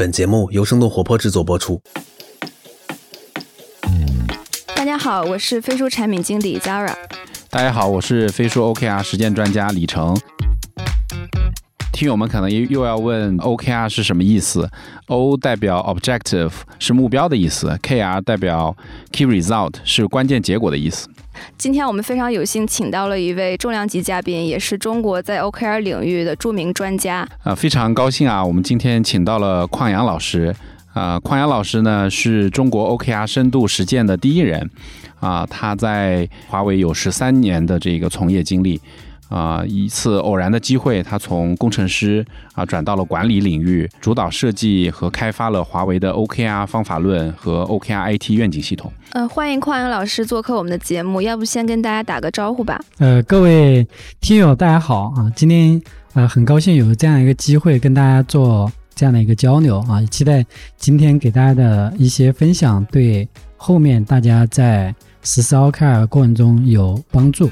本节目由生动活泼制作播出。大家好，我是飞书产品经理 Zara。大家好，我是飞书 OKR 实践专家李成。听友们可能又又要问 OKR 是什么意思？O 代表 Objective 是目标的意思，KR 代表 Key Result 是关键结果的意思。今天我们非常有幸请到了一位重量级嘉宾，也是中国在 OKR 领域的著名专家。啊，非常高兴啊！我们今天请到了邝阳老师。啊，邝阳老师呢是中国 OKR 深度实践的第一人。啊，他在华为有十三年的这个从业经历。啊，一次偶然的机会，他从工程师啊转到了管理领域，主导设计和开发了华为的 OKR 方法论和 OKR IT 愿景系统。嗯，欢迎邝阳老师做客我们的节目，要不先跟大家打个招呼吧？呃，各位听友大家好啊，今天呃很高兴有这样一个机会跟大家做这样的一个交流啊，期待今天给大家的一些分享对后面大家在实施 OKR 过程中有帮助。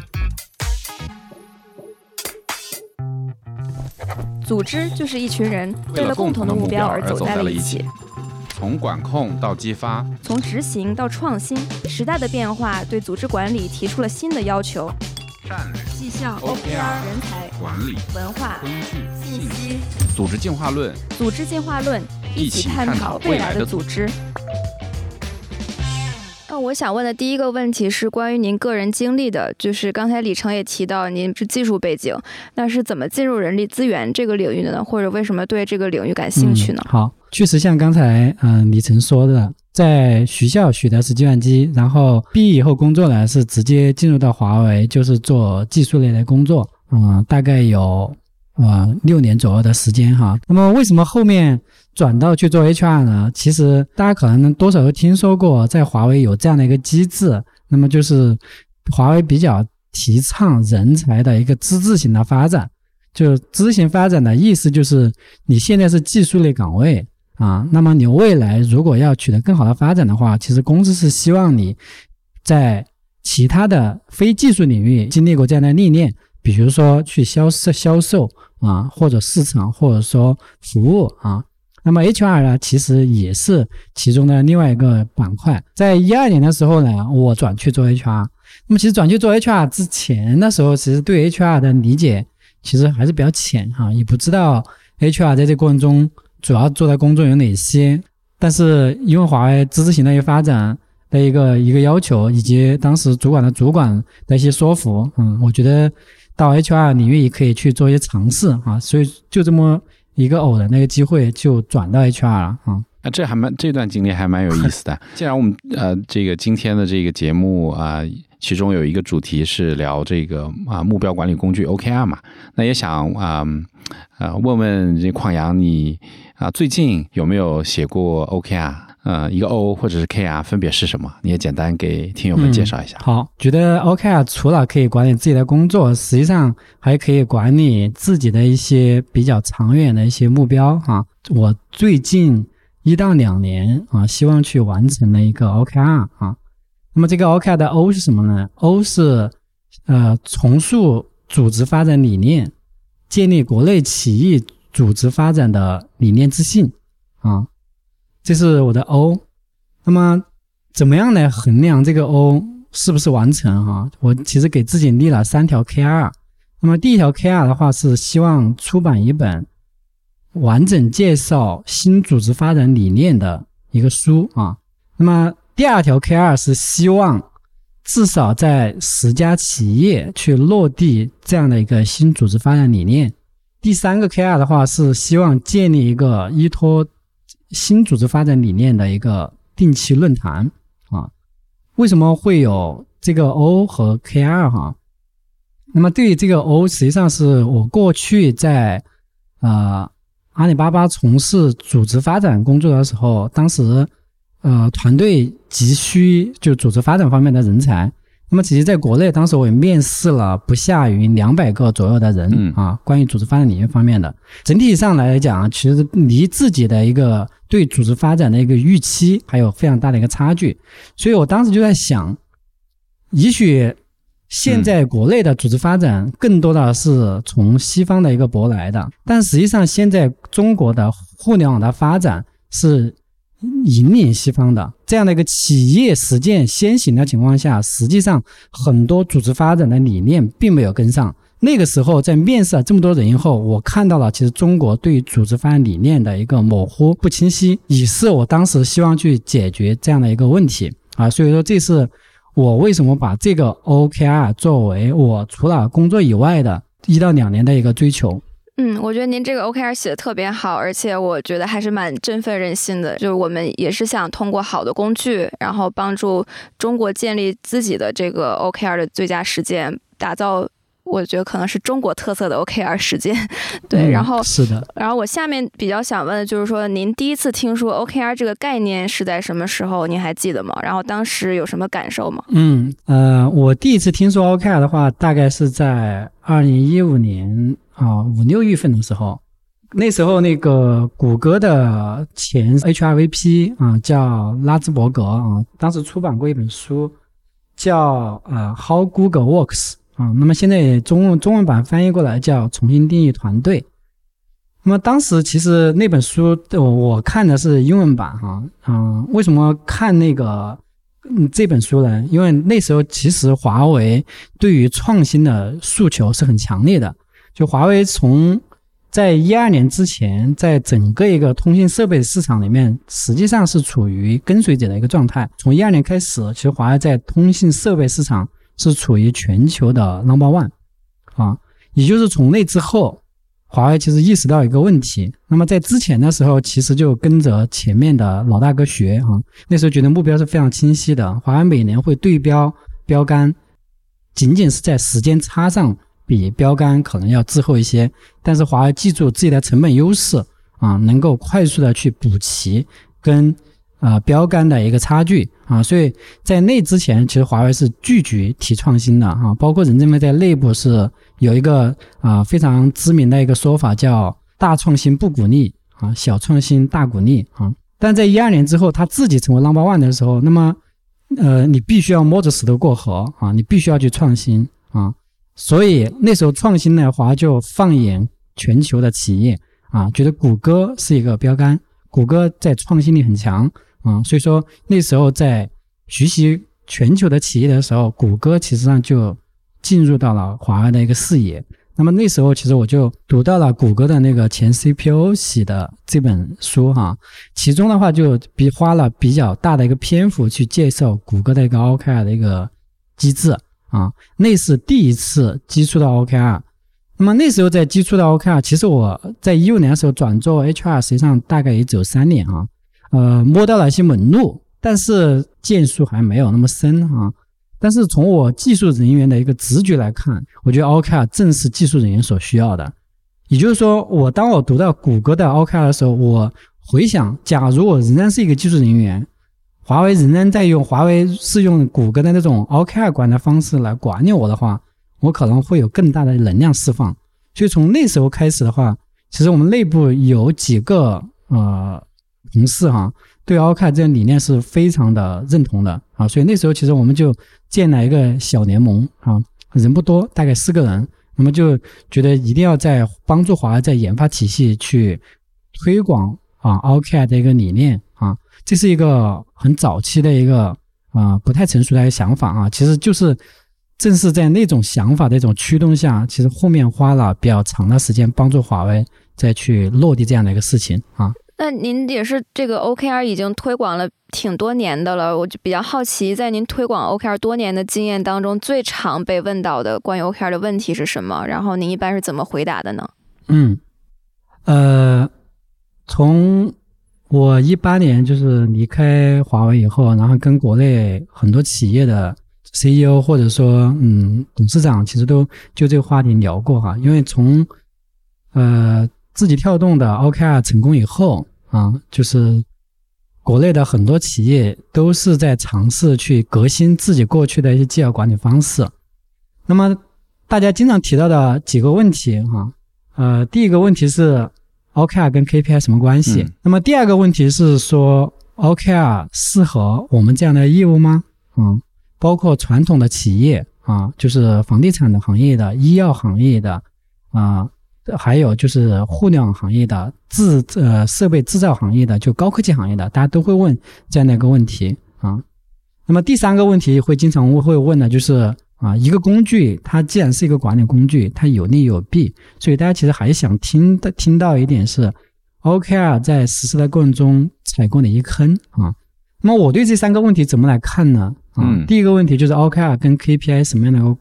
组织就是一群人为了共同的目标而走在了一起，从管控到激发，从执行到创新，时代的变化对组织管理提出了新的要求。战略、绩效、OKR、人才、管理、文化、工具、信息、组织进化论、组织进化论，一起探讨未来的组织。我想问的第一个问题是关于您个人经历的，就是刚才李成也提到您是技术背景，那是怎么进入人力资源这个领域的呢？或者为什么对这个领域感兴趣呢？好，确实像刚才嗯李成说的，在学校学的是计算机，然后毕业以后工作呢是直接进入到华为，就是做技术类的工作，嗯，大概有呃六年左右的时间哈。那么为什么后面？转到去做 HR 呢？其实大家可能多少都听说过，在华为有这样的一个机制。那么就是华为比较提倡人才的一个资质型的发展。就资型发展的意思就是，你现在是技术类岗位啊，那么你未来如果要取得更好的发展的话，其实公司是希望你在其他的非技术领域经历过这样的历练，比如说去销售、销售啊，或者市场，或者说服务啊。那么 HR 呢，其实也是其中的另外一个板块。在一二年的时候呢，我转去做 HR。那么其实转去做 HR 之前的时候，其实对 HR 的理解其实还是比较浅哈，也不知道 HR 在这过程中主要做的工作有哪些。但是因为华为知识型的一个发展的一个一个要求，以及当时主管的主管的一些说服，嗯，我觉得到 HR 领域也可以去做一些尝试啊，所以就这么。一个偶的那个机会就转到 HR 了啊，那这还蛮这段经历还蛮有意思的。既然我们呃这个今天的这个节目啊，其中有一个主题是聊这个啊目标管理工具 OKR 嘛，那也想啊啊问问这邝阳你啊最近有没有写过 OKR？呃，一个 O 或者是 KR 分别是什么？你也简单给听友们介绍一下。好，觉得 OKR 除了可以管理自己的工作，实际上还可以管理自己的一些比较长远的一些目标哈。我最近一到两年啊，希望去完成了一个 OKR 啊。那么这个 OKR 的 O 是什么呢？O 是呃，重塑组织发展理念，建立国内企业组织发展的理念自信啊。这是我的 O，那么怎么样来衡量这个 O 是不是完成哈？我其实给自己立了三条 KR。那么第一条 KR 的话是希望出版一本完整介绍新组织发展理念的一个书啊。那么第二条 KR 是希望至少在十家企业去落地这样的一个新组织发展理念。第三个 KR 的话是希望建立一个依托。新组织发展理念的一个定期论坛啊，为什么会有这个 O 和 KR 哈？那么对于这个 O，实际上是我过去在呃阿里巴巴从事组织发展工作的时候，当时呃团队急需就组织发展方面的人才。那么其实在国内，当时我也面试了不下于两百个左右的人啊，关于组织发展理念方面的。整体上来讲，其实离自己的一个对组织发展的一个预期还有非常大的一个差距。所以我当时就在想，也许现在国内的组织发展更多的是从西方的一个舶来的，但实际上现在中国的互联网的发展是引领西方的这样的一个企业实践先行的情况下，实际上很多组织发展的理念并没有跟上。那个时候在面试了这么多人以后，我看到了其实中国对组织发展理念的一个模糊不清晰，也是我当时希望去解决这样的一个问题啊。所以说，这是我为什么把这个 OKR 作为我除了工作以外的一到两年的一个追求。嗯，我觉得您这个 OKR 写的特别好，而且我觉得还是蛮振奋人心的。就是我们也是想通过好的工具，然后帮助中国建立自己的这个 OKR 的最佳实践，打造我觉得可能是中国特色的 OKR 实践。对，然后是的，然后我下面比较想问的就是说，您第一次听说 OKR 这个概念是在什么时候？您还记得吗？然后当时有什么感受吗？嗯呃，我第一次听说 OKR 的话，大概是在二零一五年。啊，五六月份的时候，那时候那个谷歌的前 HRVP 啊，叫拉兹伯格啊，当时出版过一本书，叫呃 How Google Works 啊。那么现在中文中文版翻译过来叫重新定义团队。那么当时其实那本书我我看的是英文版哈，嗯，为什么看那个嗯这本书呢？因为那时候其实华为对于创新的诉求是很强烈的。就华为从在一二年之前，在整个一个通信设备市场里面，实际上是处于跟随者的一个状态。从一二年开始，其实华为在通信设备市场是处于全球的 number one，啊，也就是从那之后，华为其实意识到一个问题。那么在之前的时候，其实就跟着前面的老大哥学啊，那时候觉得目标是非常清晰的，华为每年会对标标杆，仅仅是在时间差上。比标杆可能要滞后一些，但是华为记住自己的成本优势啊，能够快速的去补齐跟啊标杆的一个差距啊，所以在那之前，其实华为是拒绝提创新的啊，包括任正非在内部是有一个啊非常知名的一个说法，叫大创新不鼓励啊，小创新大鼓励啊。但在一二年之后，他自己成为 number one 的时候，那么呃，你必须要摸着石头过河啊，你必须要去创新啊。所以那时候创新的话，就放眼全球的企业啊，觉得谷歌是一个标杆，谷歌在创新力很强啊，所以说那时候在学习全球的企业的时候，谷歌其实上就进入到了华为的一个视野。那么那时候其实我就读到了谷歌的那个前 CPO 写的这本书哈，其中的话就比花了比较大的一个篇幅去介绍谷歌的一个 OKR 的一个机制。啊，那是第一次接触到 OKR。那么那时候在接触到 OKR，其实我在一五年的时候转做 HR，实际上大概也只有三年啊。呃，摸到了一些门路，但是建树还没有那么深啊。但是从我技术人员的一个直觉来看，我觉得 OKR 正是技术人员所需要的。也就是说，我当我读到谷歌的 OKR 的时候，我回想，假如我仍然是一个技术人员。华为仍然在用华为是用谷歌的那种 OKR 管的方式来管理我的话，我可能会有更大的能量释放。所以从那时候开始的话，其实我们内部有几个呃同事哈，对 OKR 这个理念是非常的认同的啊。所以那时候其实我们就建了一个小联盟啊，人不多，大概四个人，那么就觉得一定要在帮助华为在研发体系去推广啊 OKR 的一个理念啊。这是一个很早期的一个啊不太成熟的一个想法啊，其实就是正是在那种想法的一种驱动下，其实后面花了比较长的时间帮助华为再去落地这样的一个事情啊。那您也是这个 OKR 已经推广了挺多年的了，我就比较好奇，在您推广 OKR 多年的经验当中，最常被问到的关于 OKR 的问题是什么？然后您一般是怎么回答的呢？嗯，呃，从我一八年就是离开华为以后，然后跟国内很多企业的 CEO 或者说嗯董事长，其实都就这个话题聊过哈。因为从呃自己跳动的 OKR 成功以后啊，就是国内的很多企业都是在尝试去革新自己过去的一些绩效管理方式。那么大家经常提到的几个问题哈，呃，第一个问题是。OKR 跟 KPI 什么关系？那么第二个问题是说，OKR 适合我们这样的业务吗？嗯，包括传统的企业啊，就是房地产的行业的、医药行业的啊还有就是互联网行业的制呃设备制造行业的，就高科技行业的，大家都会问这样的一个问题啊。那么第三个问题会经常会问的就是啊，一个工具它既然是一个管理工具，它有利有弊，所以大家其实还想听的听到一点是，OKR 在实施的过程中踩过哪些坑啊？那么我对这三个问题怎么来看呢？啊，第一个问题就是 OKR 跟 KPI 什么样的一个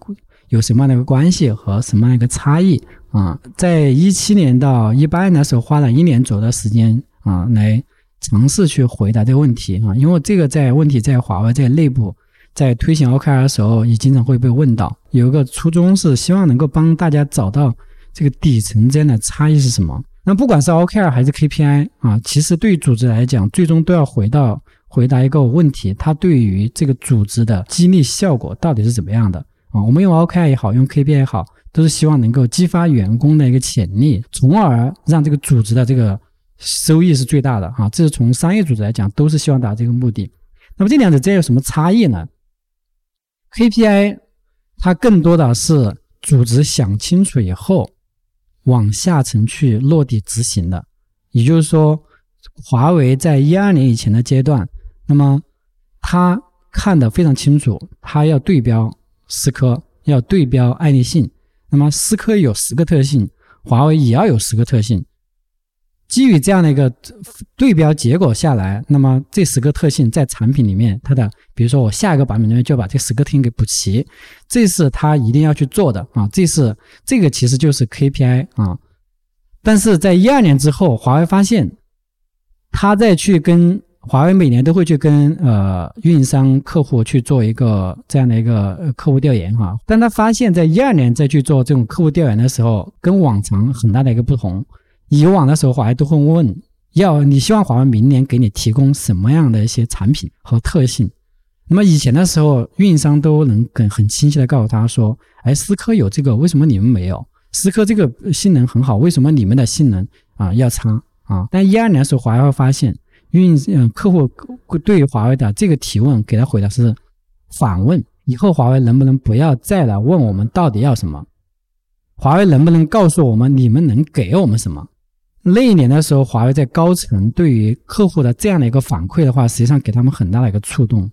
有什么样的一个关系和什么样的一个差异啊？在一七年到一八年的时候，花了一年左右的时间啊，来尝试去回答这个问题啊。因为这个在问题在华为在内部在推行 OKR 的时候，也经常会被问到。有一个初衷是希望能够帮大家找到这个底层之间的差异是什么。那不管是 OKR 还是 KPI 啊，其实对组织来讲，最终都要回到回答一个问题：它对于这个组织的激励效果到底是怎么样的？啊，我们用 OKR 也好，用 KPI 也好，都是希望能够激发员工的一个潜力，从而让这个组织的这个收益是最大的啊。这是从商业组织来讲，都是希望达到这个目的。那么这两者之间有什么差异呢？KPI 它更多的是组织想清楚以后往下层去落地执行的，也就是说，华为在一二年以前的阶段，那么他看得非常清楚，他要对标。思科要对标爱立信，那么思科有十个特性，华为也要有十个特性。基于这样的一个对标结果下来，那么这十个特性在产品里面，它的比如说我下一个版本里面就把这十个特性给补齐，这是他一定要去做的啊。这是这个其实就是 KPI 啊。但是在一二年之后，华为发现，他再去跟华为每年都会去跟呃运营商客户去做一个这样的一个客户调研哈，但他发现，在一二年再去做这种客户调研的时候，跟往常很大的一个不同。以往的时候，华为都会问，要你希望华为明年给你提供什么样的一些产品和特性。那么以前的时候，运营商都能很很清晰的告诉他说，哎，思科有这个，为什么你们没有？思科这个性能很好，为什么你们的性能啊要差啊？但一二年的时候，华为会发现。运嗯，客户对于华为的这个提问，给他回答是反问：以后华为能不能不要再来问我们到底要什么？华为能不能告诉我们你们能给我们什么？那一年的时候，华为在高层对于客户的这样的一个反馈的话，实际上给他们很大的一个触动。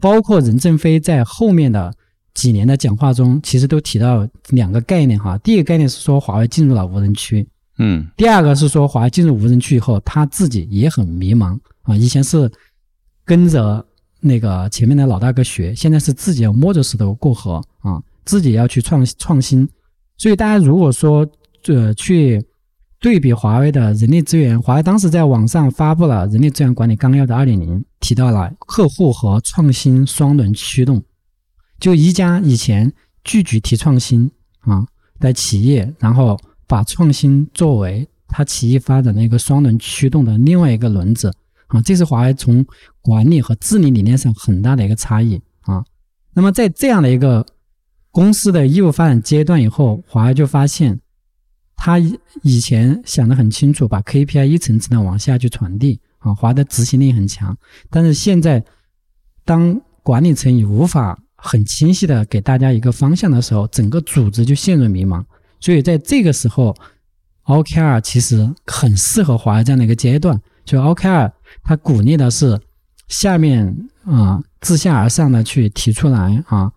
包括任正非在后面的几年的讲话中，其实都提到两个概念哈。第一个概念是说华为进入了无人区。嗯，第二个是说华为进入无人区以后，他自己也很迷茫啊。以前是跟着那个前面的老大哥学，现在是自己要摸着石头过河啊，自己要去创创新。所以大家如果说呃去对比华为的人力资源，华为当时在网上发布了人力资源管理纲要的二点零，提到了客户和创新双轮驱动。就一家以前拒绝提创新啊的企业，然后。把创新作为它企业发展的一个双轮驱动的另外一个轮子啊，这是华为从管理和治理理念上很大的一个差异啊。那么在这样的一个公司的业务发展阶段以后，华为就发现，他以前想得很清楚，把 KPI 一层层的往下去传递啊，华为的执行力很强。但是现在，当管理层已无法很清晰的给大家一个方向的时候，整个组织就陷入迷茫。所以在这个时候，OKR 其实很适合华为这样的一个阶段。就 OKR，它鼓励的是下面啊自下而上的去提出来啊，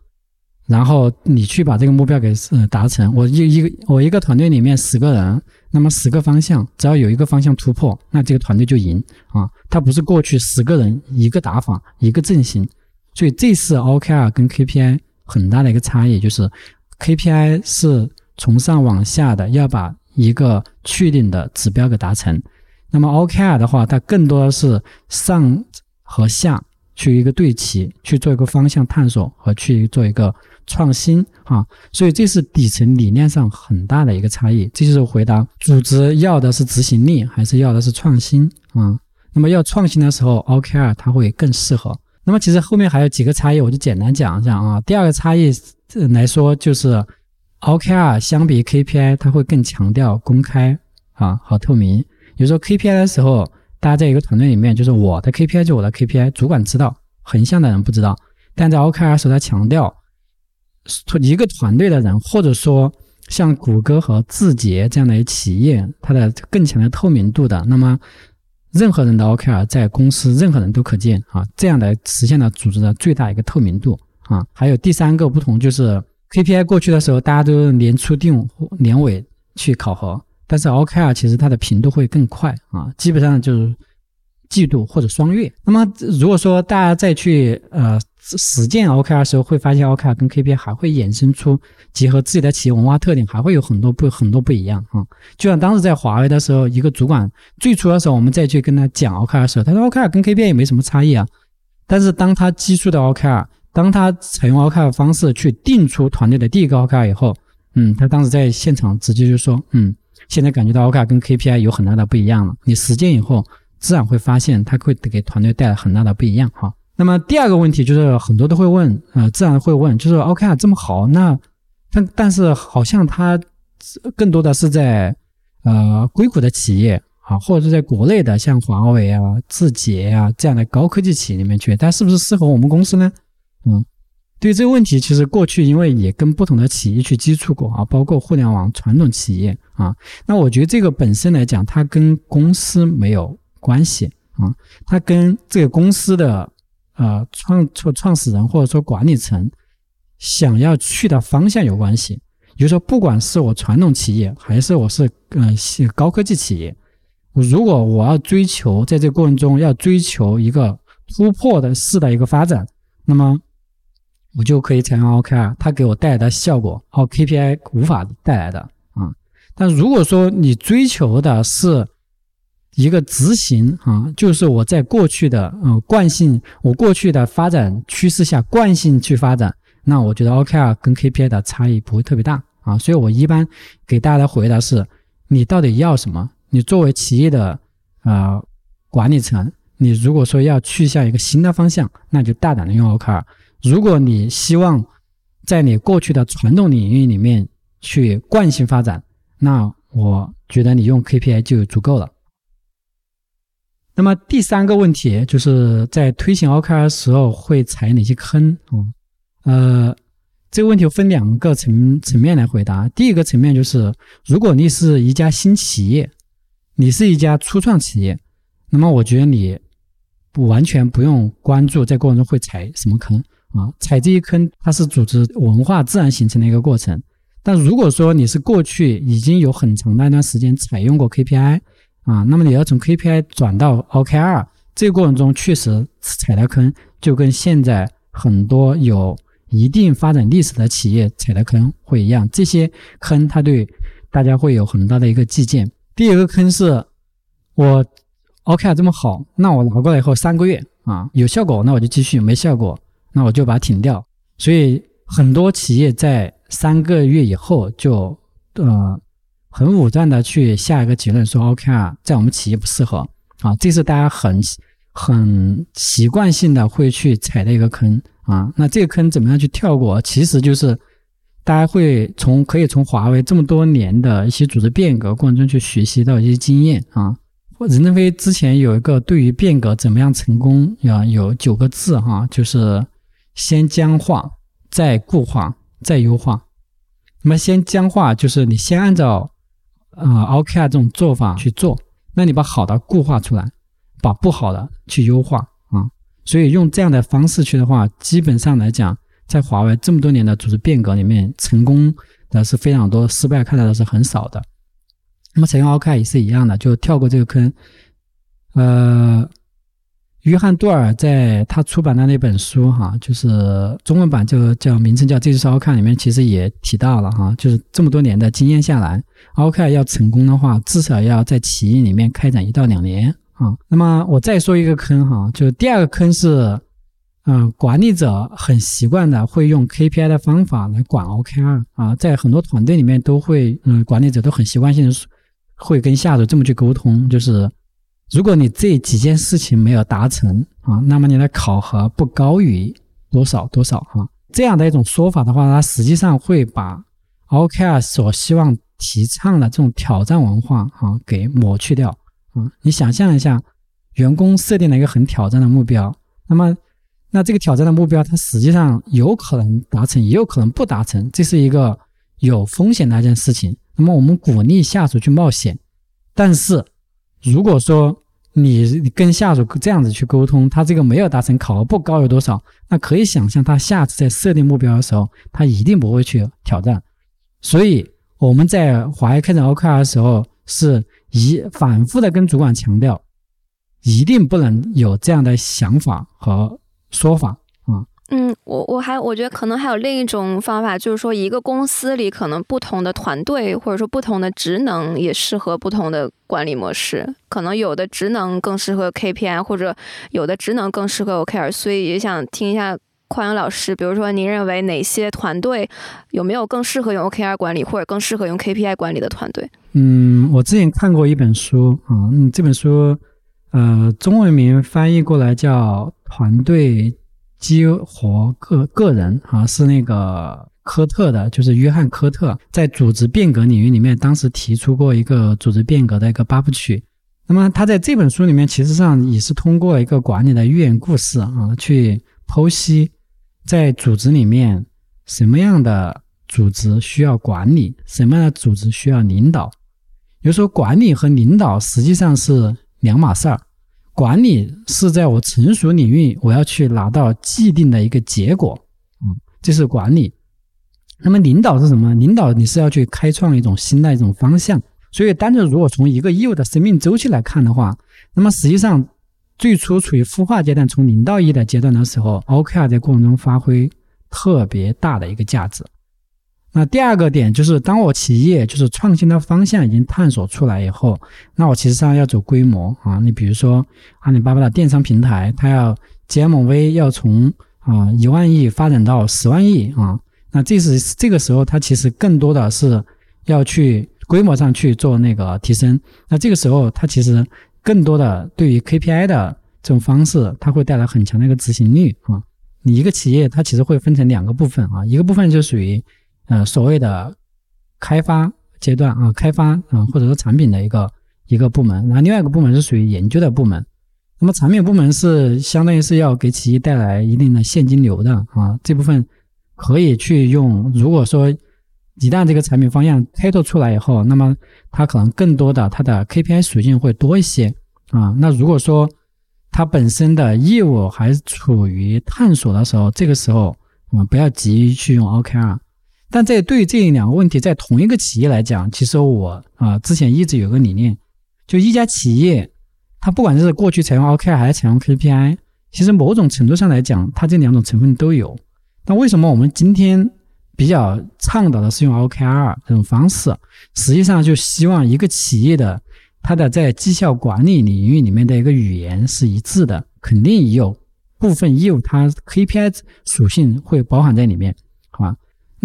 然后你去把这个目标给呃达成。我一一个我一个团队里面十个人，那么十个方向，只要有一个方向突破，那这个团队就赢啊。它不是过去十个人一个打法一个阵型。所以这次 OKR 跟 KPI 很大的一个差异就是 KPI 是。从上往下的要把一个确定的指标给达成，那么 OKR 的话，它更多的是上和下去一个对齐，去做一个方向探索和去做一个创新啊，所以这是底层理念上很大的一个差异。这就是回答组织要的是执行力还是要的是创新啊？那么要创新的时候，OKR 它会更适合。那么其实后面还有几个差异，我就简单讲一下啊。第二个差异来说就是。OKR 相比 KPI，它会更强调公开啊和透明。有时候 KPI 的时候，大家在一个团队里面，就是我的 KPI 就我的 KPI，主管知道，横向的人不知道。但在 OKR 时候，他强调一个团队的人，或者说像谷歌和字节这样的企业，它的更强的透明度的，那么任何人的 OKR 在公司任何人都可见啊，这样来实现了组织的最大一个透明度啊。还有第三个不同就是 KPI 过去的时候大家都年初定年尾去考核，但是 OKR 其实它的频度会更快啊，基本上就是季度或者双月。那么如果说大家再去呃。实践 OKR 的时候会发现，OKR 跟 KPI 还会衍生出结合自己的企业文化特点，还会有很多不很多不一样啊。就像当时在华为的时候，一个主管最初的时候，我们再去跟他讲 OKR 的时候，他说 OKR 跟 KPI 也没什么差异啊。但是当他基础的 OKR，当他采用 OKR 的方式去定出团队的第一个 OKR 以后，嗯，他当时在现场直接就说，嗯，现在感觉到 OKR 跟 KPI 有很大的不一样了。你实践以后，自然会发现它会给团队带来很大的不一样哈。那么第二个问题就是很多都会问，呃，自然会问，就是 OKR 这么好，那但但是好像它更多的是在呃硅谷的企业啊，或者是在国内的像华为啊、字节啊这样的高科技企业里面去，它是不是适合我们公司呢？嗯，对这个问题，其实过去因为也跟不同的企业去接触过啊，包括互联网传统企业啊，那我觉得这个本身来讲，它跟公司没有关系啊，它跟这个公司的。呃，创创创始人或者说管理层想要去的方向有关系。比如说，不管是我传统企业，还是我是呃高科技企业，我如果我要追求在这个过程中要追求一个突破的式的一个发展，那么我就可以采用 OKR，它给我带来的效果和 KPI 无法带来的啊。但如果说你追求的是，一个执行啊，就是我在过去的呃惯性，我过去的发展趋势下惯性去发展，那我觉得 OKR 跟 KPI 的差异不会特别大啊，所以我一般给大家的回答是：你到底要什么？你作为企业的呃管理层，你如果说要去向一个新的方向，那就大胆的用 OKR；如果你希望在你过去的传统领域里面去惯性发展，那我觉得你用 KPI 就足够了。那么第三个问题就是在推行 OKR 时候会踩哪些坑啊？呃，这个问题分两个层层面来回答。第一个层面就是，如果你是一家新企业，你是一家初创企业，那么我觉得你不完全不用关注在过程中会踩什么坑啊？踩这一坑，它是组织文化自然形成的一个过程。但如果说你是过去已经有很长的一段时间采用过 KPI。啊，那么你要从 KPI 转到 OKR，这个过程中确实踩的坑，就跟现在很多有一定发展历史的企业踩的坑会一样。这些坑它对大家会有很大的一个借鉴。第一个坑是，我 OKR 这么好，那我拿过来以后三个月啊有效果，那我就继续；没效果，那我就把它停掉。所以很多企业在三个月以后就呃。很武断的去下一个结论说 OKR 在我们企业不适合啊，这是大家很很习惯性的会去踩的一个坑啊。那这个坑怎么样去跳过？其实就是大家会从可以从华为这么多年的一些组织变革过程中去学习到一些经验啊。任正非之前有一个对于变革怎么样成功啊，有九个字哈，就是先僵化，再固化，再优化。那么先僵化就是你先按照啊，OKR 这种做法去做，那你把好的固化出来，把不好的去优化啊。所以用这样的方式去的话，基本上来讲，在华为这么多年的组织变革里面，成功的是非常多，失败看到的是很少的。那么采用 OKR 也是一样的，就跳过这个坑，呃。约翰杜尔在他出版的那本书，哈，就是中文版就叫名称叫《这就是 OK》里面，其实也提到了哈，就是这么多年的经验下来，OK 要成功的话，至少要在企业里面开展一到两年啊。那么我再说一个坑哈，就是第二个坑是，嗯，管理者很习惯的会用 KPI 的方法来管 OKR 啊，在很多团队里面都会，嗯，管理者都很习惯性的会跟下属这么去沟通，就是。如果你这几件事情没有达成啊，那么你的考核不高于多少多少哈，这样的一种说法的话，它实际上会把 OKR 所希望提倡的这种挑战文化啊给抹去掉啊。你想象一下，员工设定了一个很挑战的目标，那么那这个挑战的目标，它实际上有可能达成，也有可能不达成，这是一个有风险的一件事情，那么我们鼓励下属去冒险。但是如果说你跟下属这样子去沟通，他这个没有达成考核不高有多少，那可以想象他下次在设定目标的时候，他一定不会去挑战。所以我们在华为开展 OKR 的时候，是一反复的跟主管强调，一定不能有这样的想法和说法。嗯，我我还我觉得可能还有另一种方法，就是说一个公司里可能不同的团队或者说不同的职能也适合不同的管理模式，可能有的职能更适合 KPI，或者有的职能更适合 OKR，所以也想听一下匡阳老师，比如说您认为哪些团队有没有更适合用 OKR 管理，或者更适合用 KPI 管理的团队？嗯，我之前看过一本书啊，嗯，这本书呃中文名翻译过来叫《团队》。激活个个人啊，是那个科特的，就是约翰科特在组织变革领域里面，当时提出过一个组织变革的一个八部曲。那么他在这本书里面，其实上也是通过一个管理的寓言故事啊，去剖析在组织里面什么样的组织需要管理，什么样的组织需要领导。比如说，管理和领导实际上是两码事儿。管理是在我成熟领域，我要去拿到既定的一个结果，嗯，这是管理。那么领导是什么？领导你是要去开创一种新的一种方向。所以，单纯如果从一个业务的生命周期来看的话，那么实际上最初处于孵化阶段，从零到一的阶段的时候，OKR 在过程中发挥特别大的一个价值。那第二个点就是，当我企业就是创新的方向已经探索出来以后，那我其实上要走规模啊。你比如说阿里巴巴的电商平台，它要 GMV 要从啊一万亿发展到十万亿啊。那这是这个时候，它其实更多的是要去规模上去做那个提升。那这个时候，它其实更多的对于 KPI 的这种方式，它会带来很强的一个执行率啊。你一个企业，它其实会分成两个部分啊，一个部分就属于。呃，所谓的开发阶段啊，开发啊，或者说产品的一个一个部门，然后另外一个部门是属于研究的部门。那么产品部门是相当于是要给企业带来一定的现金流的啊，这部分可以去用。如果说一旦这个产品方向开拓出来以后，那么它可能更多的它的 KPI 属性会多一些啊。那如果说它本身的业务还处于探索的时候，这个时候我们不要急于去用 OKR。但在对这两个问题，在同一个企业来讲，其实我啊之前一直有个理念，就一家企业，它不管是过去采用 OKR 还是采用 KPI，其实某种程度上来讲，它这两种成分都有。那为什么我们今天比较倡导的是用 OKR 这种方式？实际上就希望一个企业的它的在绩效管理领域里面的一个语言是一致的，肯定也有部分业务它 KPI 属性会包含在里面，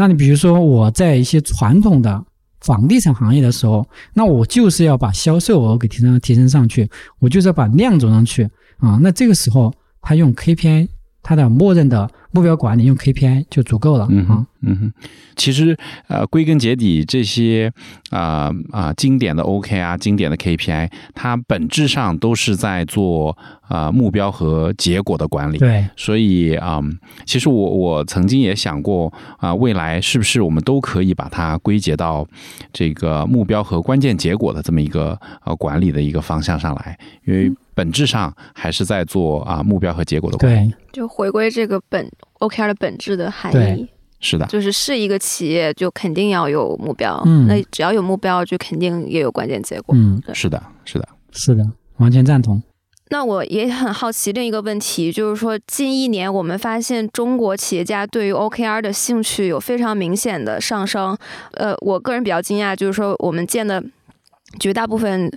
那你比如说我在一些传统的房地产行业的时候，那我就是要把销售额给提升提升上去，我就是要把量走上去啊。那这个时候他用 KPI，他的默认的。目标管理用 KPI 就足够了。嗯哼，嗯哼，其实呃，归根结底，这些啊啊经典的 OK 啊，经典的 KPI，它本质上都是在做啊目标和结果的管理。对，所以啊，其实我我曾经也想过啊，未来是不是我们都可以把它归结到这个目标和关键结果的这么一个呃管理的一个方向上来，因为。本质上还是在做啊目标和结果的管理，就回归这个本 OKR 的本质的含义。是的，就是是一个企业就肯定要有目标，那只要有目标，就肯定也有关键结果。嗯，是的，是的，是的，完全赞同。那我也很好奇另一个问题，就是说近一年我们发现中国企业家对于 OKR 的兴趣有非常明显的上升。呃，我个人比较惊讶，就是说我们见的绝大部分。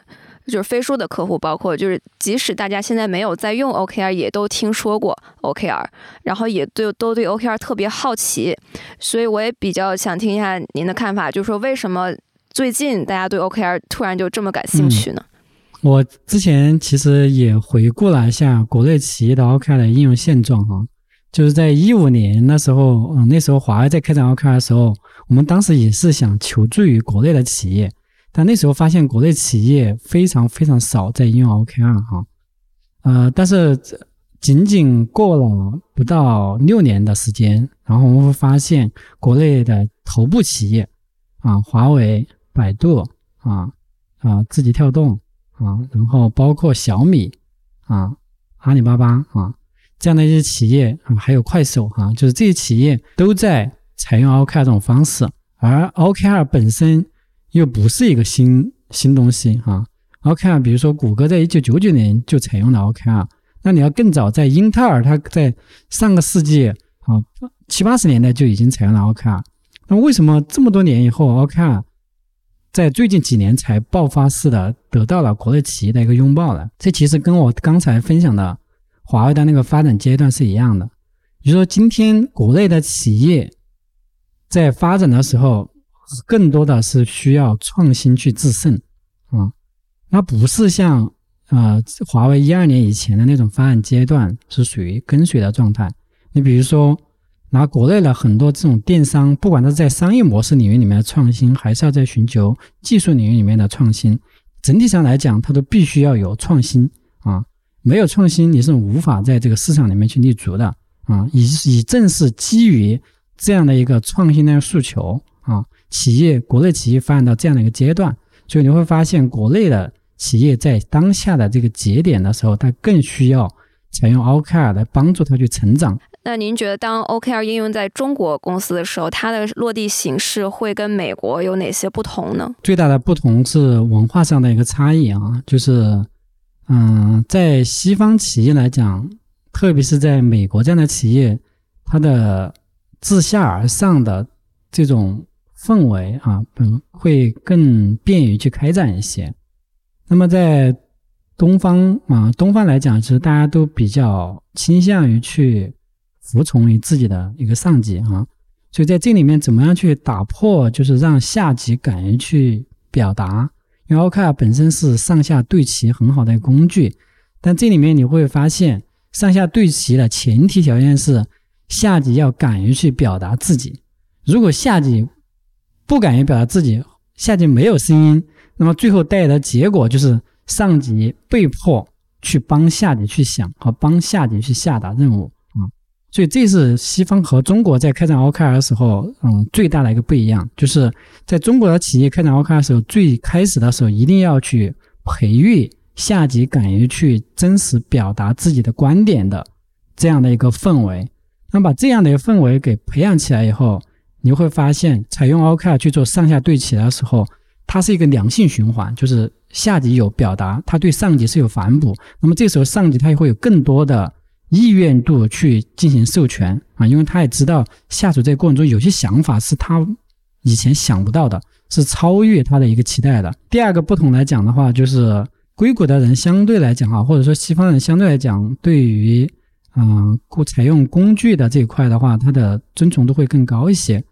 就是飞书的客户，包括就是即使大家现在没有在用 OKR，也都听说过 OKR，然后也对都对 OKR 特别好奇，所以我也比较想听一下您的看法，就是说为什么最近大家对 OKR 突然就这么感兴趣呢？我之前其实也回顾了一下国内企业的 OKR 的应用现状哈，就是在一五年那时候，嗯，那时候华为在开展 OKR 的时候，我们当时也是想求助于国内的企业。但那时候发现国内企业非常非常少在应用 OKR 哈，呃，但是仅仅过了不到六年的时间，然后我们会发现国内的头部企业啊，华为、百度啊啊，字节跳动啊，然后包括小米啊、阿里巴巴啊这样的一些企业啊，还有快手啊，就是这些企业都在采用 OKR 这种方式，而 OKR 本身又不是一个新新东西啊。OKR，比如说谷歌在一九九九年就采用了 OKR，那你要更早，在英特尔，它在上个世纪啊七八十年代就已经采用了 OKR。那为什么这么多年以后，OKR 在最近几年才爆发式的得到了国内企业的一个拥抱呢？这其实跟我刚才分享的华为的那个发展阶段是一样的。比如说，今天国内的企业在发展的时候，更多的是需要创新去制胜啊。那不是像呃华为一二年以前的那种方案阶段是属于跟随的状态。你比如说拿国内的很多这种电商，不管它是在商业模式领域里面的创新，还是要在寻求技术领域里面的创新，整体上来讲，它都必须要有创新啊。没有创新，你是无法在这个市场里面去立足的啊。以以正是基于这样的一个创新的诉求啊，企业国内企业发展到这样的一个阶段，所以你会发现国内的。企业在当下的这个节点的时候，它更需要采用 OKR 来帮助它去成长。那您觉得，当 OKR 应用在中国公司的时候，它的落地形式会跟美国有哪些不同呢？最大的不同是文化上的一个差异啊，就是，嗯，在西方企业来讲，特别是在美国这样的企业，它的自下而上的这种氛围啊，嗯，会更便于去开展一些。那么在东方啊，东方来讲，其实大家都比较倾向于去服从于自己的一个上级啊，所以在这里面怎么样去打破，就是让下级敢于去表达。因为 OKR 本身是上下对齐很好的一个工具，但这里面你会发现，上下对齐的前提条件是下级要敢于去表达自己。如果下级不敢于表达自己，下级没有声音。那么最后带来的结果就是上级被迫去帮下级去想和帮下级去下达任务啊，所以这是西方和中国在开展 OKR 的时候，嗯，最大的一个不一样，就是在中国的企业开展 OKR 的时候，最开始的时候一定要去培育下级敢于去真实表达自己的观点的这样的一个氛围。那么把这样的一个氛围给培养起来以后，你会发现采用 OKR 去做上下对齐的时候。它是一个良性循环，就是下级有表达，他对上级是有反哺，那么这时候上级他也会有更多的意愿度去进行授权啊，因为他也知道下属在过程中有些想法是他以前想不到的，是超越他的一个期待的。第二个不同来讲的话，就是硅谷的人相对来讲啊，或者说西方人相对来讲，对于嗯采用工具的这一块的话，它的遵从度会更高一些，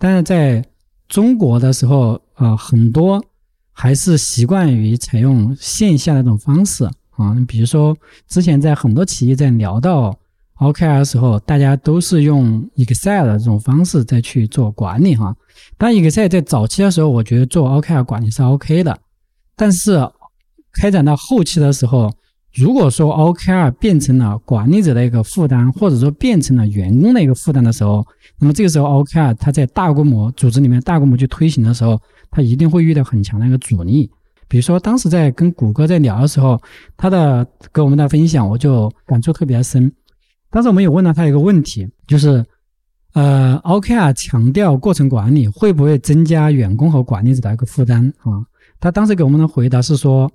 但是在中国的时候。啊，很多还是习惯于采用线下的这种方式啊。你比如说，之前在很多企业在聊到 OKR 的时候，大家都是用 Excel 的这种方式再去做管理哈。但 Excel 在早期的时候，我觉得做 OKR 管理是 OK 的，但是开展到后期的时候，如果说 OKR 变成了管理者的一个负担，或者说变成了员工的一个负担的时候，那么这个时候 OKR 它在大规模组织里面大规模去推行的时候，它一定会遇到很强的一个阻力，比如说当时在跟谷歌在聊的时候，他的给我们的分享我就感触特别深。当时我们有问了他一个问题，就是，呃，OKR 强调过程管理会不会增加员工和管理者的一个负担啊？他当时给我们的回答是说，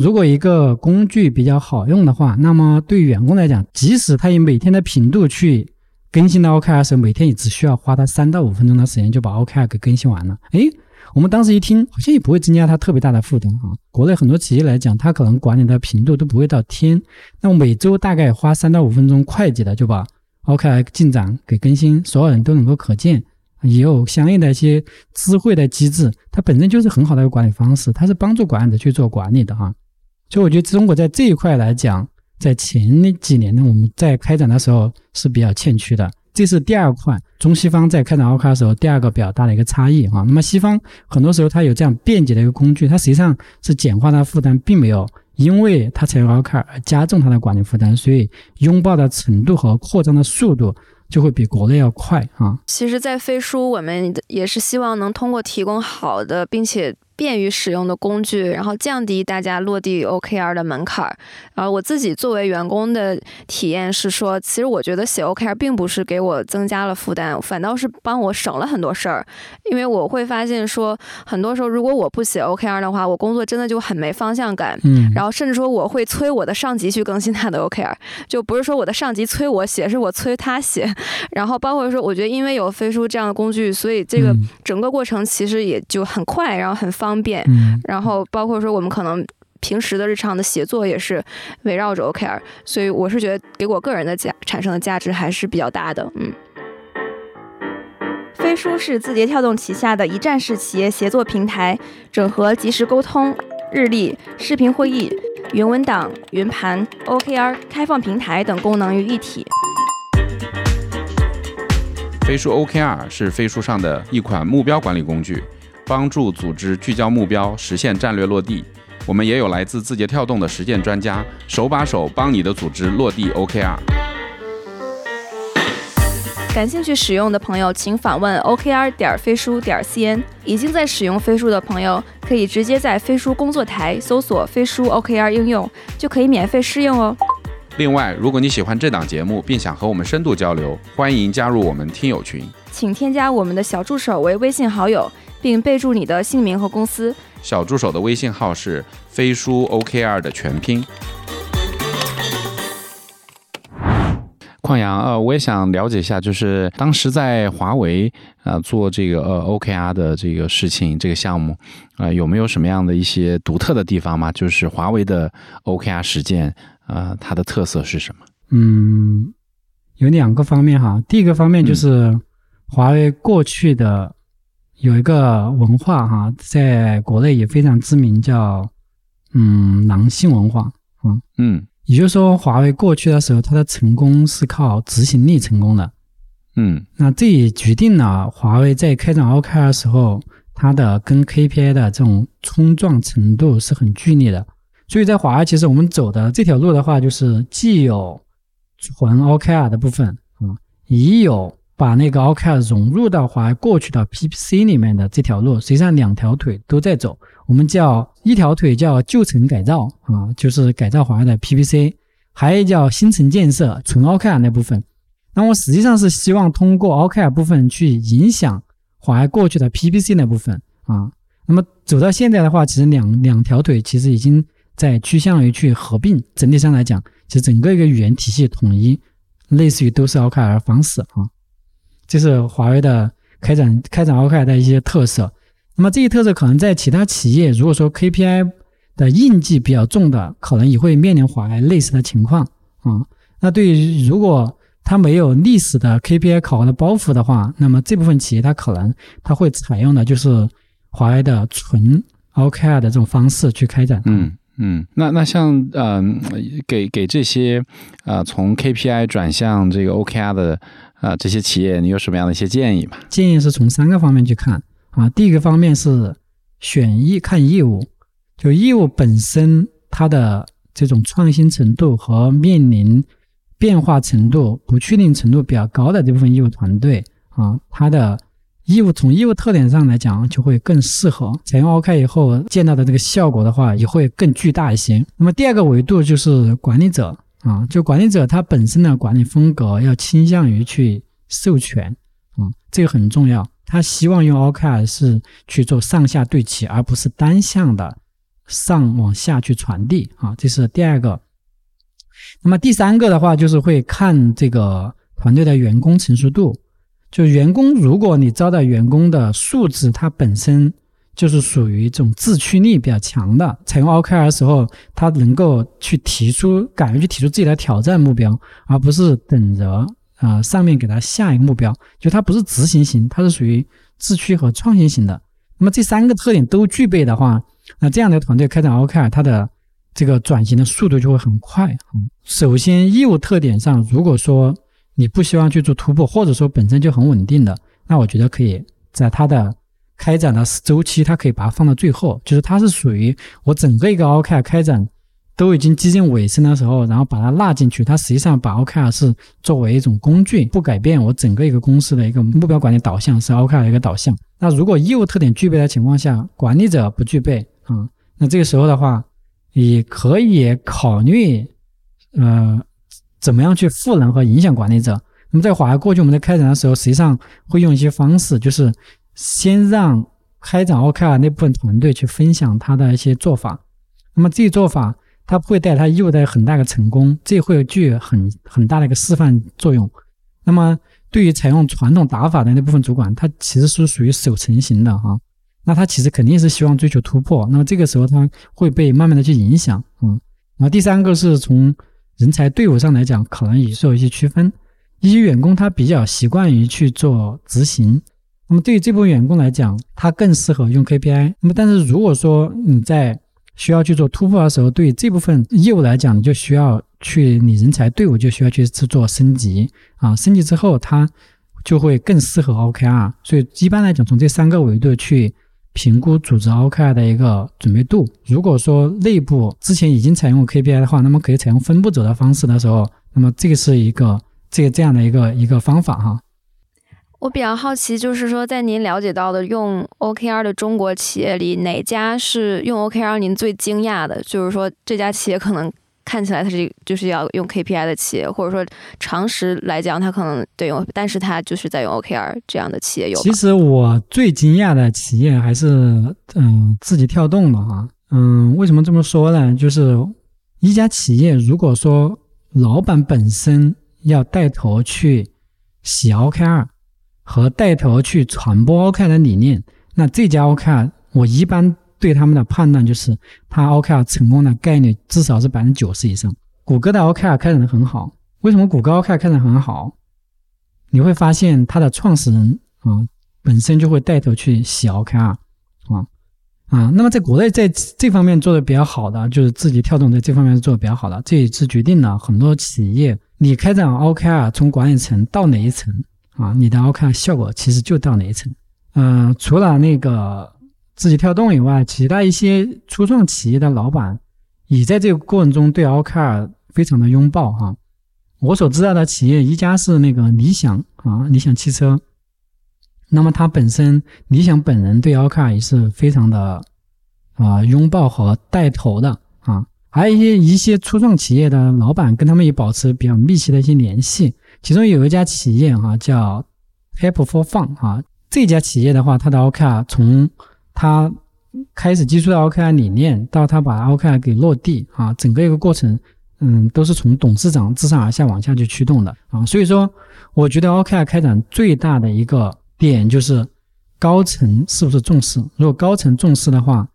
如果一个工具比较好用的话，那么对员工来讲，即使他以每天的频度去更新到 OKR 时候，每天也只需要花他三到五分钟的时间就把 OKR 给更新完了。诶，我们当时一听，好像也不会增加他特别大的负担啊。国内很多企业来讲，他可能管理的频度都不会到天，那么每周大概花三到五分钟，快捷的就把 OKR 进展给更新，所有人都能够可见，也有相应的一些智慧的机制，它本身就是很好的一个管理方式，它是帮助管理者去做管理的哈。所以我觉得中国在这一块来讲，在前那几年呢，我们在开展的时候是比较欠缺的。这是第二块，中西方在开展 ok 的时候，第二个比较大的一个差异啊。那么西方很多时候它有这样便捷的一个工具，它实际上是简化它的负担，并没有因为它采用 OKR 而加重它的管理负担，所以拥抱的程度和扩张的速度就会比国内要快啊。其实，在飞书，我们也是希望能通过提供好的，并且。便于使用的工具，然后降低大家落地 OKR 的门槛儿。然后我自己作为员工的体验是说，其实我觉得写 OKR 并不是给我增加了负担，反倒是帮我省了很多事儿。因为我会发现说，很多时候如果我不写 OKR 的话，我工作真的就很没方向感。嗯，然后甚至说我会催我的上级去更新他的 OKR，就不是说我的上级催我写，是我催他写。然后包括说，我觉得因为有飞书这样的工具，所以这个整个过程其实也就很快，然后很方。方便，然后包括说我们可能平时的日常的协作也是围绕着 OKR，所以我是觉得给我个人的价产生的价值还是比较大的。嗯，飞书是字节跳动旗下的一站式企业协作平台，整合即时沟通、日历、视频会议、云文档、云盘、OKR、开放平台等功能于一体。飞书 OKR 是飞书上的一款目标管理工具。帮助组织聚焦目标，实现战略落地。我们也有来自字节跳动的实践专家，手把手帮你的组织落地 OKR。感兴趣使用的朋友，请访问 OKR 点飞书点 cn。已经在使用飞书的朋友，可以直接在飞书工作台搜索飞书 OKR 应用，就可以免费试用哦。另外，如果你喜欢这档节目，并想和我们深度交流，欢迎加入我们听友群，请添加我们的小助手为微信好友。并备注你的姓名和公司。小助手的微信号是飞书 OKR 的全拼。邝阳，呃，我也想了解一下，就是当时在华为啊做这个呃 OKR 的这个事情，这个项目啊，有没有什么样的一些独特的地方吗？就是华为的 OKR 实践啊，它的特色是什么？嗯，有两个方面哈。第一个方面就是华为过去的。有一个文化哈，在国内也非常知名，叫嗯狼性文化啊，嗯，也就是说，华为过去的时候，它的成功是靠执行力成功的，嗯，那这也决定了华为在开展 OKR 的时候，它的跟 KPI 的这种冲撞程度是很剧烈的。所以在华为，其实我们走的这条路的话，就是既有纯 OKR 的部分啊，也有。把那个 OKR 融入到华为过去的 PPC 里面的这条路，实际上两条腿都在走。我们叫一条腿叫旧城改造啊，就是改造华为的 PPC；还有叫新城建设，纯 OKR 那部分。那我实际上是希望通过 OKR 部分去影响华为过去的 PPC 那部分啊。那么走到现在的话，其实两两条腿其实已经在趋向于去合并。整体上来讲，其实整个一个语言体系统一，类似于都是 OKR 方式啊。这是华为的开展开展 OKR 的一些特色。那么这些特色可能在其他企业，如果说 KPI 的印记比较重的，可能也会面临华为类似的情况啊。那对于如果它没有历史的 KPI 考核的包袱的话，那么这部分企业它可能它会采用的就是华为的纯 OKR 的这种方式去开展。嗯嗯，那那像呃给给这些呃从 KPI 转向这个 OKR 的。啊，这些企业你有什么样的一些建议吗？建议是从三个方面去看啊。第一个方面是选业看业务，就业务本身它的这种创新程度和面临变化程度、不确定程度比较高的这部分业务团队啊，它的业务从业务特点上来讲就会更适合采用 OK 以后见到的这个效果的话，也会更巨大一些。那么第二个维度就是管理者。啊，就管理者他本身的管理风格要倾向于去授权，啊，这个很重要。他希望用 OK 是去做上下对齐，而不是单向的上往下去传递。啊，这是第二个。那么第三个的话，就是会看这个团队的员工成熟度。就员工，如果你招到员工的素质，他本身。就是属于这种自驱力比较强的，采用 OKR 的时候，他能够去提出，敢于去提出自己的挑战目标，而不是等着啊上面给他下一个目标。就他不是执行型，他是属于自驱和创新型的。那么这三个特点都具备的话，那这样的团队开展 OKR，它的这个转型的速度就会很快。首先，业务特点上，如果说你不希望去做突破，或者说本身就很稳定的，那我觉得可以在它的开展的周期，它可以把它放到最后，就是它是属于我整个一个 OKR 开展都已经接近尾声的时候，然后把它纳进去。它实际上把 OKR 是作为一种工具，不改变我整个一个公司的一个目标管理导向，是 OKR 的一个导向。那如果业务特点具备的情况下，管理者不具备啊，那这个时候的话，也可以考虑，呃。怎么样去赋能和影响管理者？那么在华为过去我们在开展的时候，实际上会用一些方式，就是先让开展 OKR 那部分团队去分享他的一些做法。那么这些做法，它会带他又带很大的成功，这会具有很很大的一个示范作用。那么对于采用传统打法的那部分主管，他其实是属于守成型的哈。那他其实肯定是希望追求突破。那么这个时候他会被慢慢的去影响，嗯。然后第三个是从。人才队伍上来讲，可能也是有一些区分。一些员工他比较习惯于去做执行，那么对于这部分员工来讲，他更适合用 KPI。那么，但是如果说你在需要去做突破的时候，对于这部分业务来讲，你就需要去你人才队伍就需要去去做升级啊，升级之后，他就会更适合 OKR。所以一般来讲，从这三个维度去。评估组织 OKR 的一个准备度。如果说内部之前已经采用 KPI 的话，那么可以采用分步走的方式的时候，那么这个是一个这个这样的一个一个方法哈。我比较好奇，就是说在您了解到的用 OKR 的中国企业里，哪家是用 OKR 您最惊讶的？就是说这家企业可能。看起来它是就是要用 KPI 的企业，或者说常识来讲，它可能对用，但是它就是在用 OKR 这样的企业有。其实我最惊讶的企业还是嗯，字节跳动的哈，嗯，为什么这么说呢？就是一家企业，如果说老板本身要带头去写 OKR 和带头去传播 OKR 的理念，那这家 OKR 我一般。对他们的判断就是，它 OKR 成功的概率至少是百分之九十以上。谷歌的 OKR 开展的很好，为什么谷歌 OKR 开展很好？你会发现它的创始人啊，本身就会带头去写 OKR 啊啊。那么在国内在这方面做的比较好的，就是字节跳动在这方面是做的比较好的，这也是决定了很多企业你开展 OKR 从管理层到哪一层啊，你的 OKR 效果其实就到哪一层。嗯，除了那个。字节跳动以外，其他一些初创企业的老板也在这个过程中对 OKR 非常的拥抱哈。我所知道的企业，一家是那个理想啊，理想汽车。那么它本身，理想本人对 OKR 也是非常的啊拥抱和带头的啊。还有一些一些初创企业的老板跟他们也保持比较密切的一些联系。其中有一家企业哈叫 Help for Fun 啊，这家企业的话，它的 OKR 从他开始接触到 OKR 理念，到他把 OKR 给落地啊，整个一个过程，嗯，都是从董事长自上而下往下去驱动的啊。所以说，我觉得 OKR 开展最大的一个点就是高层是不是重视。如果高层重视的话，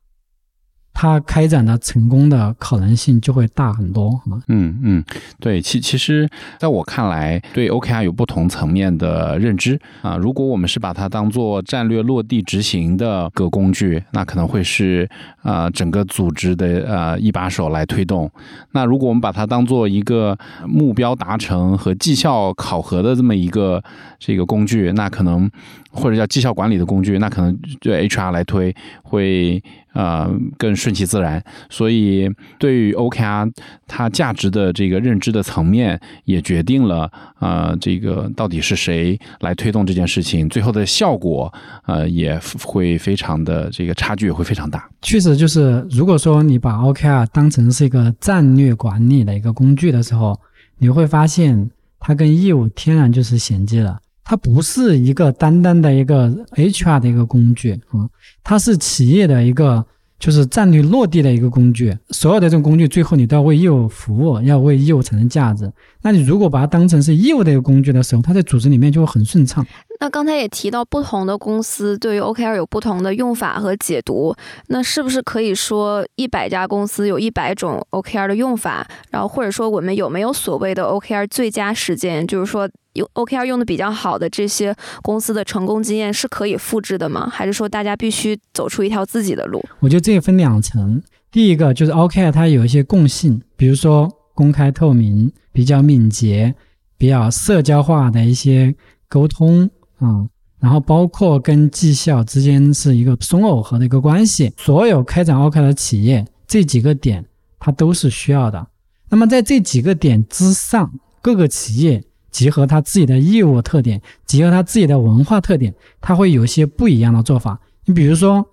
它开展的成功的可能性就会大很多嗯嗯，对，其其实在我看来，对 OKR 有不同层面的认知啊。如果我们是把它当做战略落地执行的个工具，那可能会是啊整个组织的呃一把手来推动。那如果我们把它当做一个目标达成和绩效考核的这么一个这个工具，那可能。或者叫绩效管理的工具，那可能对 HR 来推会呃更顺其自然。所以对于 OKR 它价值的这个认知的层面，也决定了呃这个到底是谁来推动这件事情，最后的效果呃也会非常的这个差距也会非常大。确实，就是如果说你把 OKR 当成是一个战略管理的一个工具的时候，你会发现它跟业务天然就是衔接了。它不是一个单单的一个 HR 的一个工具啊，它是企业的一个就是战略落地的一个工具。所有的这种工具，最后你都要为业务服务，要为业务产生价值。那你如果把它当成是业务的一个工具的时候，它在组织里面就会很顺畅。那刚才也提到，不同的公司对于 OKR 有不同的用法和解读。那是不是可以说，一百家公司有一百种 OKR 的用法？然后或者说，我们有没有所谓的 OKR 最佳实践？就是说。用 OKR 用的比较好的这些公司的成功经验是可以复制的吗？还是说大家必须走出一条自己的路？我觉得这个分两层。第一个就是 OKR 它有一些共性，比如说公开透明、比较敏捷、比较社交化的一些沟通啊，然后包括跟绩效之间是一个松耦合的一个关系。所有开展 OKR 的企业，这几个点它都是需要的。那么在这几个点之上，各个企业结合他自己的业务特点，结合他自己的文化特点，他会有一些不一样的做法。你比如说，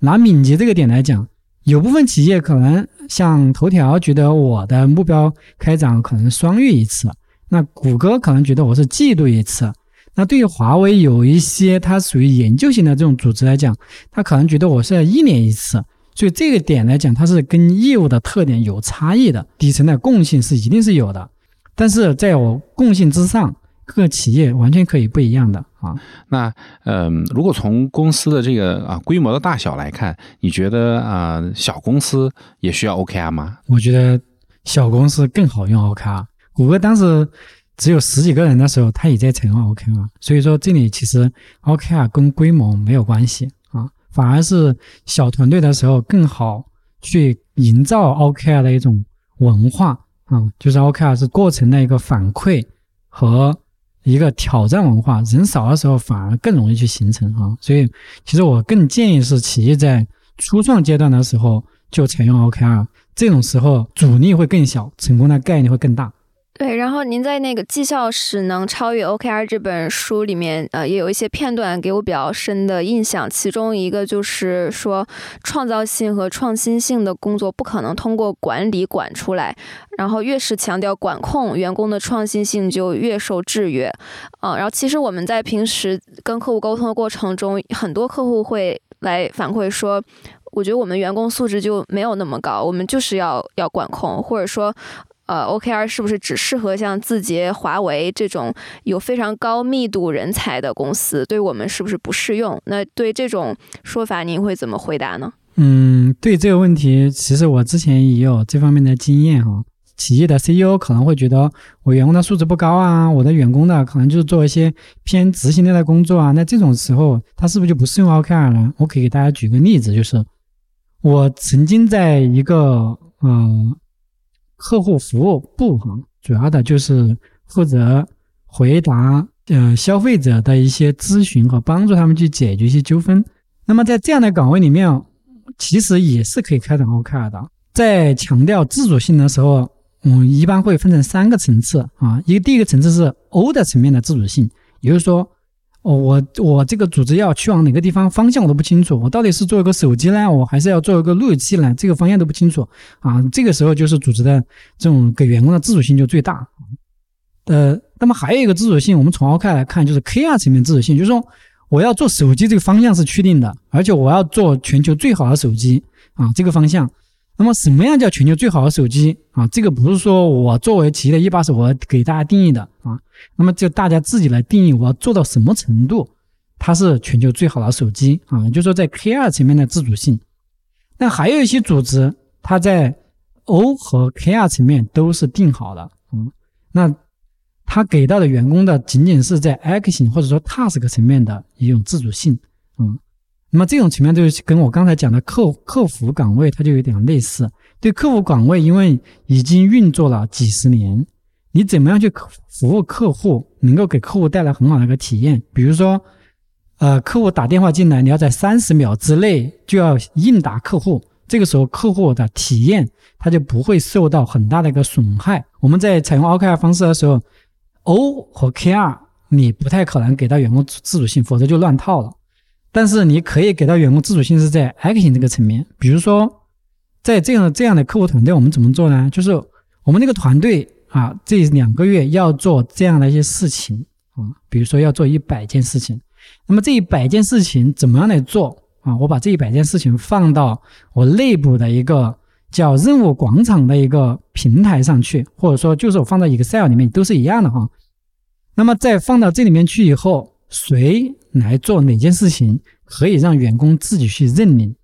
拿敏捷这个点来讲，有部分企业可能像头条觉得我的目标开展可能双月一次，那谷歌可能觉得我是季度一次。那对于华为有一些它属于研究型的这种组织来讲，它可能觉得我是要一年一次。所以这个点来讲，它是跟业务的特点有差异的，底层的共性是一定是有的。但是在我共性之上，各个企业完全可以不一样的啊。那嗯，如果从公司的这个啊规模的大小来看，你觉得啊小公司也需要 OKR 吗？我觉得小公司更好用 OKR。谷歌当时只有十几个人的时候，它也在采用 OKR。所以说这里其实 OKR 跟规模没有关系啊，反而是小团队的时候更好去营造 OKR 的一种文化。啊，就是 OKR 是过程的一个反馈和一个挑战文化，人少的时候反而更容易去形成啊。所以，其实我更建议是企业在初创阶段的时候就采用 OKR，这种时候阻力会更小，成功的概率会更大。对，然后您在那个《绩效使能超越 OKR》这本书里面，呃，也有一些片段给我比较深的印象。其中一个就是说，创造性和创新性的工作不可能通过管理管出来，然后越是强调管控，员工的创新性就越受制约。嗯，然后其实我们在平时跟客户沟通的过程中，很多客户会来反馈说，我觉得我们员工素质就没有那么高，我们就是要要管控，或者说。呃，OKR 是不是只适合像字节、华为这种有非常高密度人才的公司？对我们是不是不适用？那对这种说法，您会怎么回答呢？嗯，对这个问题，其实我之前也有这方面的经验哈。企业的 CEO 可能会觉得我员工的素质不高啊，我的员工的可能就是做一些偏执行类的工作啊。那这种时候，他是不是就不适用 OKR 呢？我可以给大家举个例子，就是我曾经在一个嗯。客户服务部哈，主要的就是负责回答呃消费者的一些咨询和帮助他们去解决一些纠纷。那么在这样的岗位里面，其实也是可以开展 OKR 的。在强调自主性的时候，嗯，一般会分成三个层次啊。一个第一个层次是 O 的层面的自主性，也就是说。哦，我我这个组织要去往哪个地方，方向我都不清楚。我到底是做一个手机呢，我还是要做一个路由器呢？这个方向都不清楚啊。这个时候就是组织的这种给员工的自主性就最大。呃，那么还有一个自主性，我们从 OK 来看，就是 KR 层面自主性，就是说我要做手机这个方向是确定的，而且我要做全球最好的手机啊，这个方向。那么什么样叫全球最好的手机啊？这个不是说我作为企业的一把手，我给大家定义的啊。那么就大家自己来定义，我要做到什么程度，它是全球最好的手机啊？也就是说，在 K 二层面的自主性。那还有一些组织，它在 O 和 K 二层面都是定好的，嗯，那他给到的员工的仅仅是在 Action 或者说 Task 层面的一种自主性，嗯。那么这种情况就是跟我刚才讲的客客服岗位，它就有点类似。对客服岗位，因为已经运作了几十年，你怎么样去服务客户，能够给客户带来很好的一个体验？比如说，呃，客户打电话进来，你要在三十秒之内就要应答客户，这个时候客户的体验他就不会受到很大的一个损害。我们在采用 OKR 方式的时候，O 和 KR 你不太可能给到员工自主性，否则就乱套了。但是你可以给到员工自主性是在 action 这个层面，比如说，在这样这样的客户团队，我们怎么做呢？就是我们那个团队啊，这两个月要做这样的一些事情啊，比如说要做一百件事情，那么这一百件事情怎么样来做啊？我把这一百件事情放到我内部的一个叫任务广场的一个平台上去，或者说就是我放到 Excel 里面都是一样的哈。那么在放到这里面去以后。谁来做哪件事情，可以让员工自己去认领。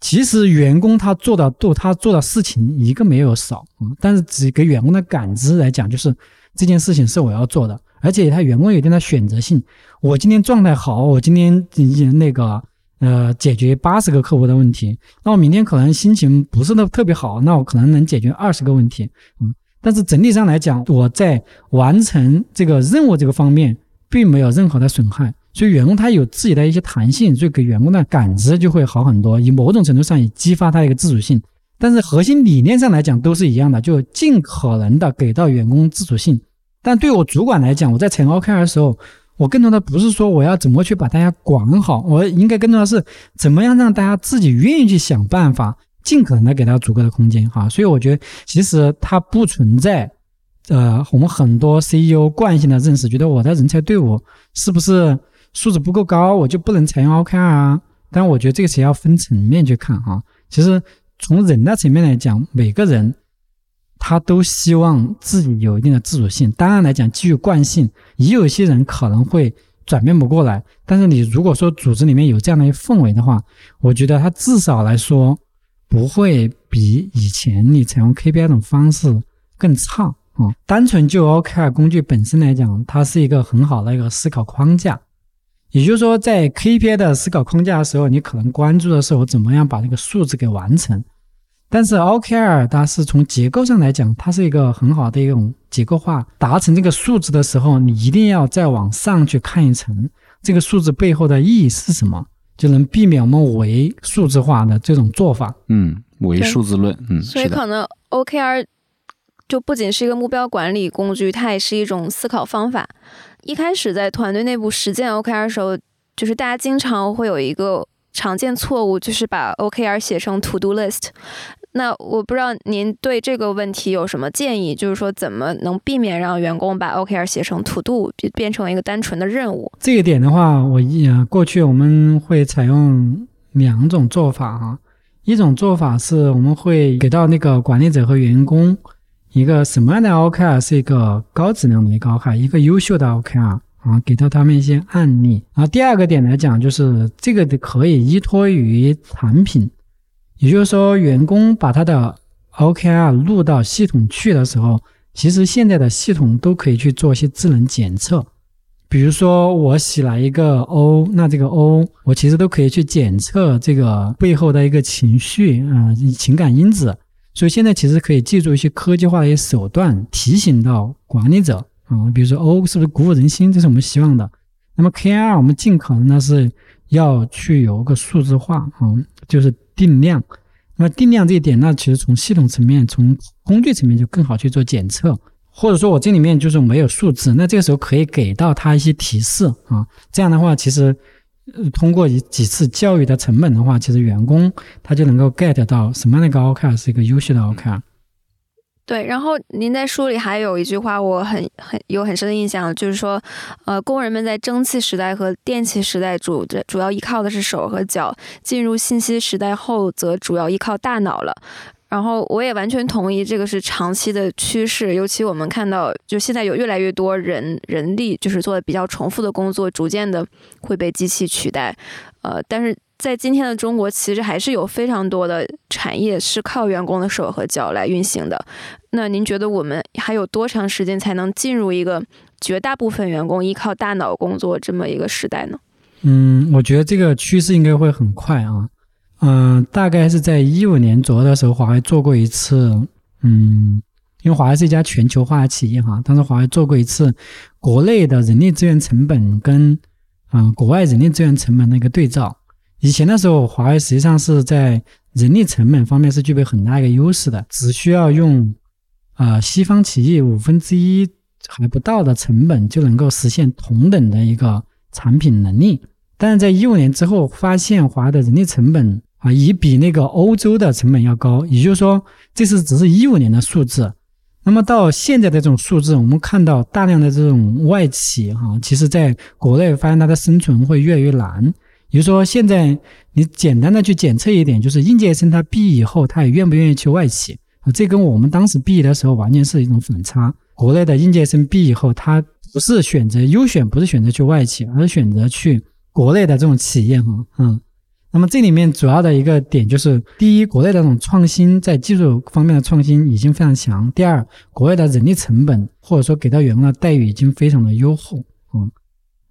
其实员工他做的多，他做的事情一个没有少啊。但是只给员工的感知来讲，就是这件事情是我要做的，而且他员工有一定的选择性。我今天状态好，我今天那个呃解决八十个客户的问题，那我明天可能心情不是那特别好，那我可能能解决二十个问题，嗯。但是整体上来讲，我在完成这个任务这个方面并没有任何的损害，所以员工他有自己的一些弹性，所以给员工的感知就会好很多，以某种程度上也激发他一个自主性。但是核心理念上来讲都是一样的，就尽可能的给到员工自主性。但对我主管来讲，我在采 OKR 的时候，我更多的不是说我要怎么去把大家管好，我应该更多的是怎么样让大家自己愿意去想办法。尽可能的给他足够的空间哈，所以我觉得其实它不存在，呃，我们很多 CEO 惯性的认识，觉得我的人才队伍是不是素质不够高，我就不能采用 OKR 啊？但我觉得这个是要分层面去看哈。其实从人的层面来讲，每个人他都希望自己有一定的自主性。当然来讲，基于惯性，也有一些人可能会转变不过来。但是你如果说组织里面有这样的一个氛围的话，我觉得他至少来说。不会比以前你采用 KPI 这种方式更差啊！单纯就 OKR 工具本身来讲，它是一个很好的一个思考框架。也就是说，在 KPI 的思考框架的时候，你可能关注的是我怎么样把这个数字给完成。但是 OKR 它是从结构上来讲，它是一个很好的一种结构化。达成这个数字的时候，你一定要再往上去看一层，这个数字背后的意义是什么？就能避免我们为数字化的这种做法。嗯，为数字论。嗯，所以可能 OKR 就不仅是一个目标管理工具，它也是一种思考方法。一开始在团队内部实践 OKR 的时候，就是大家经常会有一个常见错误，就是把 OKR 写成 To Do List。那我不知道您对这个问题有什么建议？就是说，怎么能避免让员工把 OKR 写成 To Do，变变成一个单纯的任务？这个点的话，我一过去我们会采用两种做法哈。一种做法是我们会给到那个管理者和员工一个什么样的 OKR 是一个高质量的一个 OKR，一个优秀的 OKR 啊，给到他们一些案例。然后第二个点来讲，就是这个可以依托于产品。也就是说，员工把他的 OKR 录到系统去的时候，其实现在的系统都可以去做一些智能检测。比如说，我写了一个 O，那这个 O 我其实都可以去检测这个背后的一个情绪啊、情感因子。所以现在其实可以借助一些科技化的一些手段，提醒到管理者啊，比如说 O 是不是鼓舞人心，这是我们希望的。那么 KR 我们尽可能的是要去有个数字化啊，就是。定量，那么定量这一点，那其实从系统层面、从工具层面就更好去做检测，或者说我这里面就是没有数字，那这个时候可以给到他一些提示啊，这样的话，其实通过一几次教育的成本的话，其实员工他就能够 get 到什么样的一个 OKR 是一个优秀的 OKR。对，然后您在书里还有一句话，我很很有很深的印象，就是说，呃，工人们在蒸汽时代和电气时代主主要依靠的是手和脚，进入信息时代后则主要依靠大脑了。然后我也完全同意，这个是长期的趋势，尤其我们看到，就现在有越来越多人人力就是做的比较重复的工作，逐渐的会被机器取代。呃，但是在今天的中国，其实还是有非常多的产业是靠员工的手和脚来运行的。那您觉得我们还有多长时间才能进入一个绝大部分员工依靠大脑工作这么一个时代呢？嗯，我觉得这个趋势应该会很快啊。嗯，大概是在一五年左右的时候，华为做过一次，嗯，因为华为是一家全球化的企业哈，当时华为做过一次国内的人力资源成本跟。嗯，国外人力资源成本的一个对照，以前的时候，华为实际上是在人力成本方面是具备很大一个优势的，只需要用啊西方企业五分之一还不到的成本就能够实现同等的一个产品能力。但是在一五年之后，发现华为的人力成本啊，已比那个欧洲的成本要高，也就是说，这是只是一五年的数字。那么到现在的这种数字，我们看到大量的这种外企哈，其实在国内发现它的生存会越来越难。也就是说，现在你简单的去检测一点，就是应届生他毕业以后，他也愿不愿意去外企啊？这跟我们当时毕业的时候完全是一种反差。国内的应届生毕业以后，他不是选择优选，不是选择去外企，而是选择去国内的这种企业哈，嗯。那么这里面主要的一个点就是，第一，国内的这种创新在技术方面的创新已经非常强；第二，国外的人力成本或者说给到员工的待遇已经非常的优厚。嗯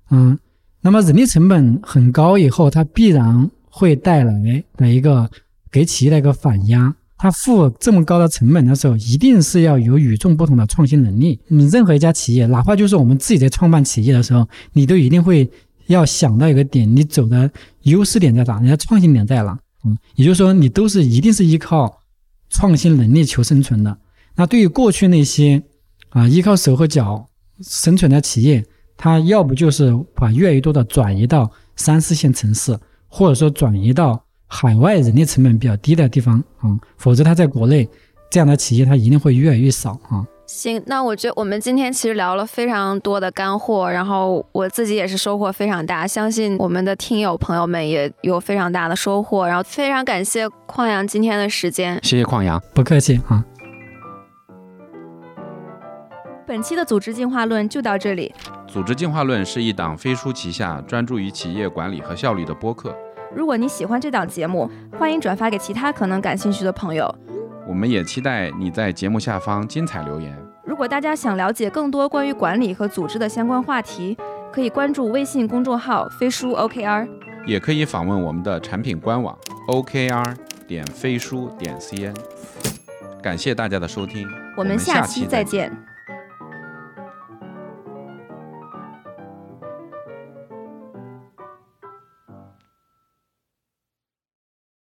嗯，那么人力成本很高以后，它必然会带来的一个给企业的一个反压。它付这么高的成本的时候，一定是要有与众不同的创新能力。你任何一家企业，哪怕就是我们自己在创办企业的时候，你都一定会要想到一个点，你走的优势点在哪，你的创新点在哪。嗯，也就是说，你都是一定是依靠创新能力求生存的。那对于过去那些啊依靠手和脚生存的企业，它要不就是把越来越多的转移到三四线城市，或者说转移到海外人力成本比较低的地方啊，否则它在国内这样的企业它一定会越来越少啊。行，那我觉得我们今天其实聊了非常多的干货，然后我自己也是收获非常大，相信我们的听友朋友们也有非常大的收获，然后非常感谢旷阳今天的时间，谢谢旷阳，不客气啊。本期的组织进化论就到这里。组织进化论是一档飞书旗下专注于企业管理和效率的播客。如果你喜欢这档节目，欢迎转发给其他可能感兴趣的朋友。我们也期待你在节目下方精彩留言。如果大家想了解更多关于管理和组织的相关话题，可以关注微信公众号“飞书 OKR”，也可以访问我们的产品官网 OKR 点飞书点 CN。感谢大家的收听，我们下期再见。